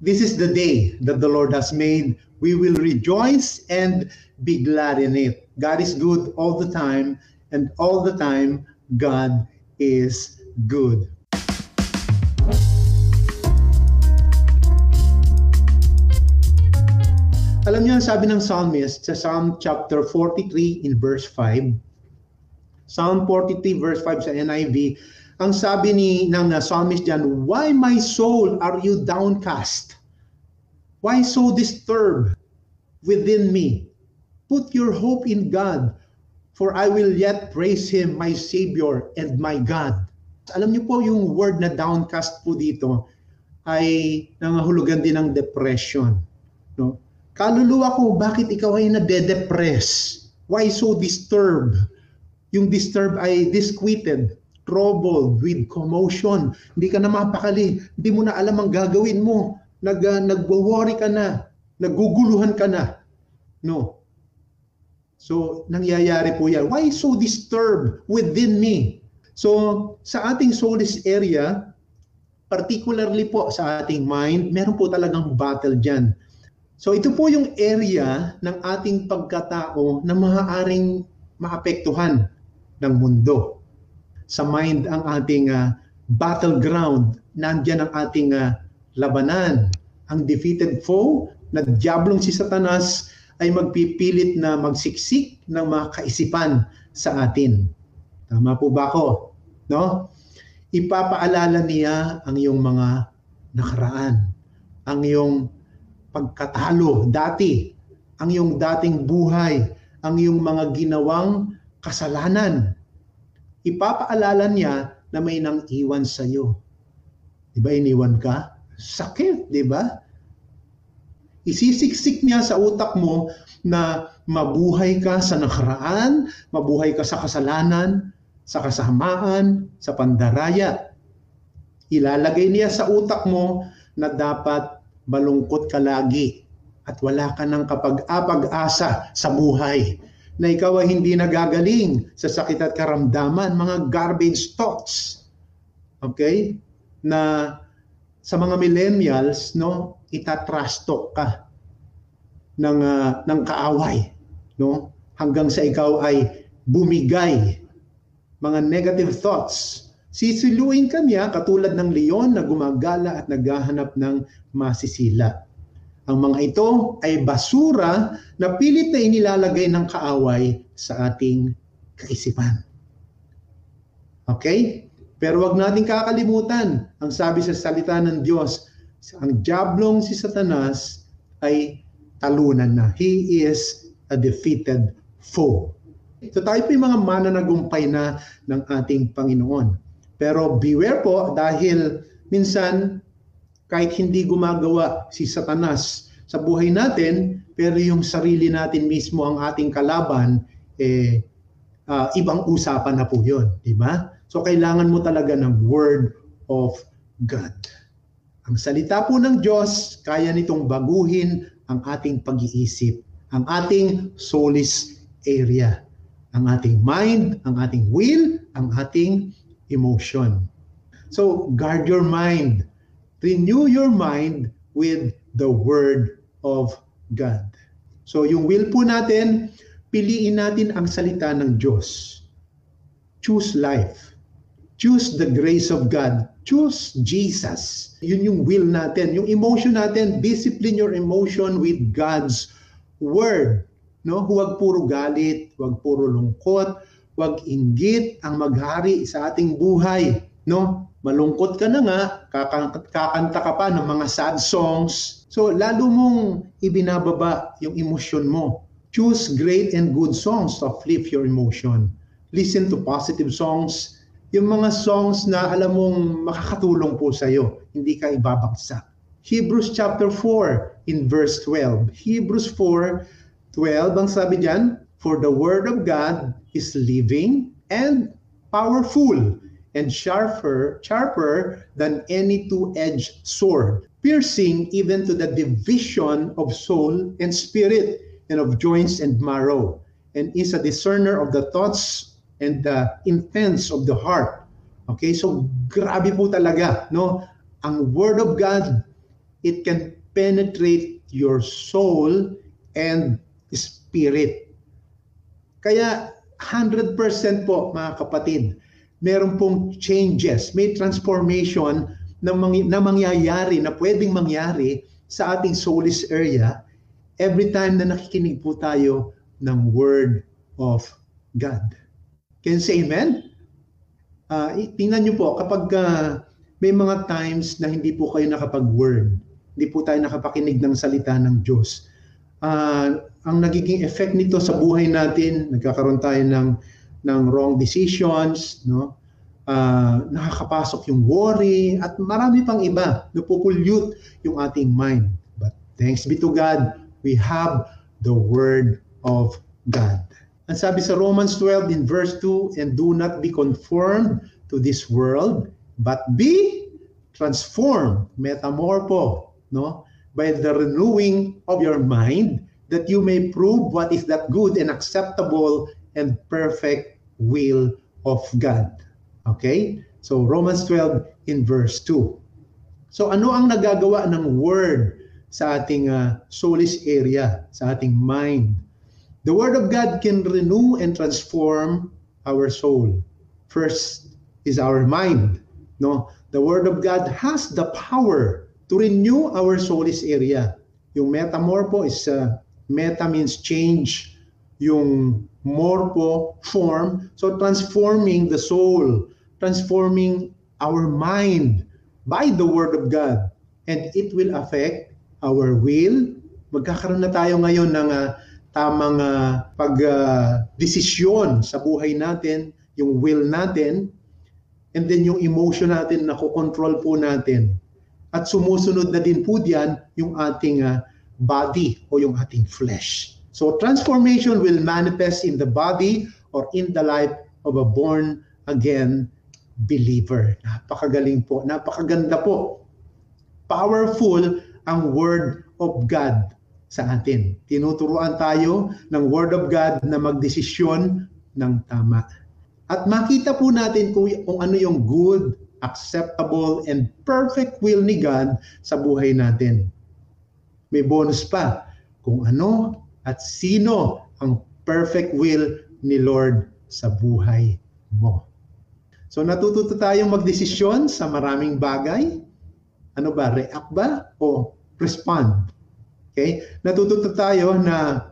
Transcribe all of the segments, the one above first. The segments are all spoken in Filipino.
This is the day that the Lord has made. We will rejoice and be glad in it. God is good all the time, and all the time, God is good. Alam niyo, sabi ng psalmist sa Psalm chapter 43 in verse 5, Psalm 43 verse 5 sa NIV, ang sabi ni ng psalmist diyan, Why my soul are you downcast? Why so disturbed within me? Put your hope in God, for I will yet praise Him, my Savior and my God. Alam niyo po yung word na downcast po dito ay nangahulugan din ng depression. No? Kaluluwa ko, bakit ikaw ay nade-depress? Why so disturbed? Yung disturb ay disquieted, troubled, with commotion. Hindi ka na mapakali. Hindi mo na alam ang gagawin mo. Nag, uh, nagwo-worry ka na. Naguguluhan ka na. No. So, nangyayari po yan. Why so disturbed within me? So, sa ating soulless area, particularly po sa ating mind, meron po talagang battle dyan. So, ito po yung area ng ating pagkatao na maaaring maapektuhan ng mundo sa mind ang ating uh, battleground. Nandiyan ang ating uh, labanan. Ang defeated foe na diablong si Satanas ay magpipilit na magsiksik ng mga kaisipan sa atin. Tama po ba ako? No? Ipapaalala niya ang iyong mga nakaraan, ang iyong pagkatalo dati, ang iyong dating buhay, ang iyong mga ginawang kasalanan ipapaalala niya na may nang iwan sa iyo. Di ba iniwan ka? Sakit, di ba? Isisiksik niya sa utak mo na mabuhay ka sa nakaraan, mabuhay ka sa kasalanan, sa kasamaan, sa pandaraya. Ilalagay niya sa utak mo na dapat malungkot ka lagi at wala ka ng kapag-apag-asa sa buhay na ikaw ay hindi nagagaling sa sakit at karamdaman, mga garbage thoughts. Okay? Na sa mga millennials, no, itatrash talk ka ng uh, ng kaaway, no? Hanggang sa ikaw ay bumigay mga negative thoughts. Sisiluin ka niya katulad ng leon na gumagala at naghahanap ng masisila. Ang mga ito ay basura na pilit na inilalagay ng kaaway sa ating kaisipan. Okay? Pero wag nating kakalimutan, ang sabi sa salita ng Diyos, ang diablong si Satanas ay talunan na. He is a defeated foe. So tayo po yung mga mananagumpay na ng ating Panginoon. Pero beware po dahil minsan kahit hindi gumagawa si Satanas sa buhay natin, pero yung sarili natin mismo ang ating kalaban, eh, uh, ibang usapan na po yun. Di ba? So kailangan mo talaga ng Word of God. Ang salita po ng Diyos, kaya nitong baguhin ang ating pag-iisip, ang ating soulless area, ang ating mind, ang ating will, ang ating emotion. So guard your mind renew your mind with the Word of God. So yung will po natin, piliin natin ang salita ng Diyos. Choose life. Choose the grace of God. Choose Jesus. Yun yung will natin. Yung emotion natin, discipline your emotion with God's Word. No? Huwag puro galit, huwag puro lungkot, huwag inggit ang maghari sa ating buhay. No? Malungkot ka na nga, kakanta ka pa ng mga sad songs. So, lalo mong ibinababa yung emosyon mo. Choose great and good songs to uplift your emotion. Listen to positive songs. Yung mga songs na alam mong makakatulong po sa iyo, hindi ka ibabagsak. Hebrews chapter 4 in verse 12. Hebrews 4, 12, ang sabi diyan, For the word of God is living and powerful and sharper, sharper than any two-edged sword, piercing even to the division of soul and spirit, and of joints and marrow, and is a discerner of the thoughts and the intents of the heart. Okay, so grabe po talaga, no? Ang Word of God it can penetrate your soul and spirit. Kaya 100% po mga kapatid, meron pong changes, may transformation na, mangy- na mangyayari, na pwedeng mangyari sa ating soulless area every time na nakikinig po tayo ng Word of God. Can you say amen? Uh, tingnan nyo po, kapag uh, may mga times na hindi po kayo nakapag-word, hindi po tayo nakapakinig ng salita ng Diyos, uh, ang nagiging effect nito sa buhay natin, nagkakaroon tayo ng ng wrong decisions, no? Uh, nakakapasok yung worry at marami pang iba, napupulyut yung ating mind. But thanks be to God, we have the word of God. Ang sabi sa Romans 12 in verse 2, and do not be conformed to this world, but be transformed, metamorpho, no? By the renewing of your mind, that you may prove what is that good and acceptable and perfect will of God. Okay? So Romans 12 in verse 2. So ano ang nagagawa ng word sa ating uh, soulish area, sa ating mind? The word of God can renew and transform our soul. First is our mind. No, the word of God has the power to renew our soulish area. Yung metamorpho is uh, meta means change, yung morpho form, so transforming the soul, transforming our mind by the word of God. And it will affect our will. Magkakaroon na tayo ngayon ng uh, tamang uh, pag-desisyon uh, sa buhay natin, yung will natin, and then yung emotion natin na control po natin. At sumusunod na din po diyan yung ating uh, body o yung ating flesh. So transformation will manifest in the body or in the life of a born again believer. Napakagaling po, napakaganda po. Powerful ang word of God sa atin. Tinuturuan tayo ng Word of God na magdesisyon ng tama. At makita po natin kung, kung ano yung good, acceptable, and perfect will ni God sa buhay natin. May bonus pa kung ano at sino ang perfect will ni Lord sa buhay mo. So natututo tayong magdesisyon sa maraming bagay. Ano ba, react ba o respond? Okay? Natututo tayo na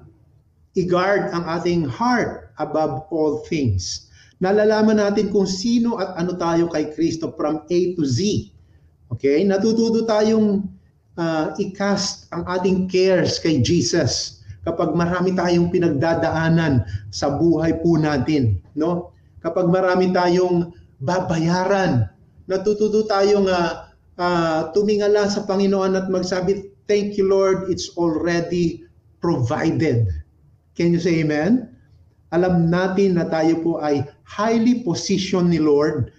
i-guard ang ating heart above all things. Nalalaman natin kung sino at ano tayo kay Kristo from A to Z. Okay? Natututo tayong uh, i-cast ang ating cares kay Jesus kapag marami tayong pinagdadaanan sa buhay po natin, no? Kapag marami tayong babayaran, natututo tayong uh, uh, tumingala sa Panginoon at magsabi, Thank you, Lord, it's already provided. Can you say amen? Alam natin na tayo po ay highly positioned ni Lord,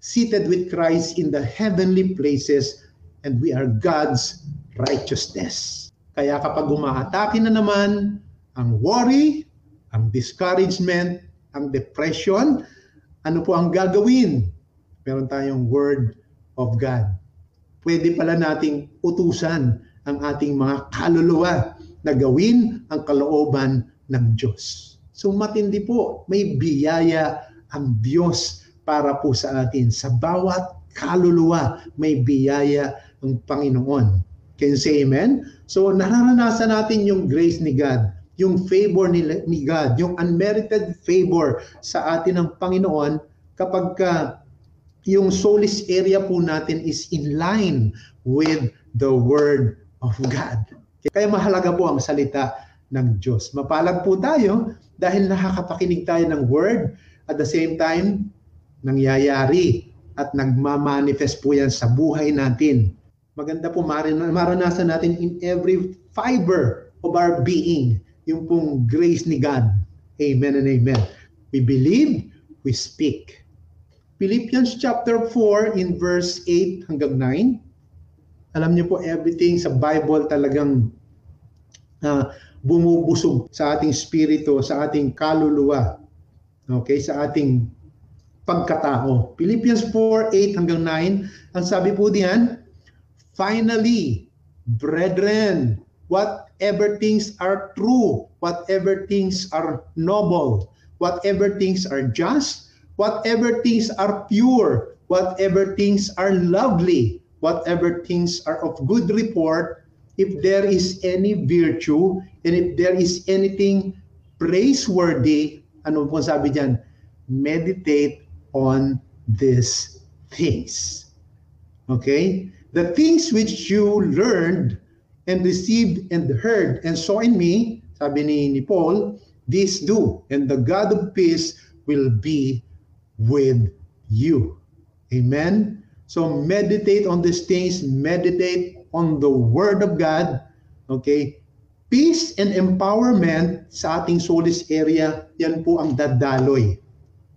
seated with Christ in the heavenly places, and we are God's righteousness. Kaya kapag umaatake na naman ang worry, ang discouragement, ang depression, ano po ang gagawin? Meron tayong word of God. Pwede pala nating utusan ang ating mga kaluluwa na gawin ang kalooban ng Diyos. So matindi po, may biyaya ang Diyos para po sa atin. Sa bawat kaluluwa, may biyaya ang Panginoon. Can you say amen? So nararanasan natin yung grace ni God, yung favor ni, ni God, yung unmerited favor sa atin ng Panginoon kapag ka yung soulish area po natin is in line with the Word of God. Kaya mahalaga po ang salita ng Diyos. Mapalad po tayo dahil nakakapakinig tayo ng Word at the same time, nangyayari at nagmamanifest po yan sa buhay natin. Maganda po maranasan natin in every fiber of our being yung pong grace ni God. Amen and amen. We believe, we speak. Philippians chapter 4 in verse 8 hanggang 9. Alam niyo po, everything sa Bible talagang uh, bumubusog sa ating spirito, sa ating kaluluwa, okay, sa ating pagkatao. Philippians 4, 8 hanggang 9, ang sabi po diyan, Finally, Brethren, whatever things are true, whatever things are noble, whatever things are just, whatever things are pure, whatever things are lovely, whatever things are of good report, if there is any virtue, and if there is anything praiseworthy, ano po sabi diyan? Meditate on these things. Okay? The things which you learned and received and heard and saw in me, sabi ni, ni Paul, this do, and the God of peace will be with you. Amen? So meditate on these things, meditate on the Word of God, okay? Peace and empowerment sa ating soulless area, yan po ang dadaloy.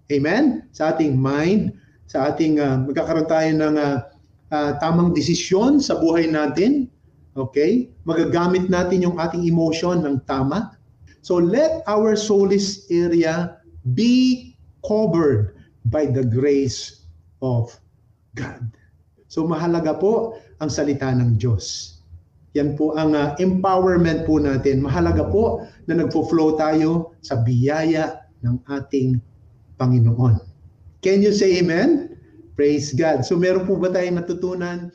Amen? Sa ating mind, sa ating uh, magkakaroon tayo ng uh, uh, tamang desisyon sa buhay natin. Okay? Magagamit natin yung ating emotion ng tama. So let our soulless area be covered by the grace of God. So mahalaga po ang salita ng Diyos. Yan po ang uh, empowerment po natin. Mahalaga po na nagfo-flow tayo sa biyaya ng ating Panginoon. Can you say amen? Praise God. So meron po ba tayong natutunan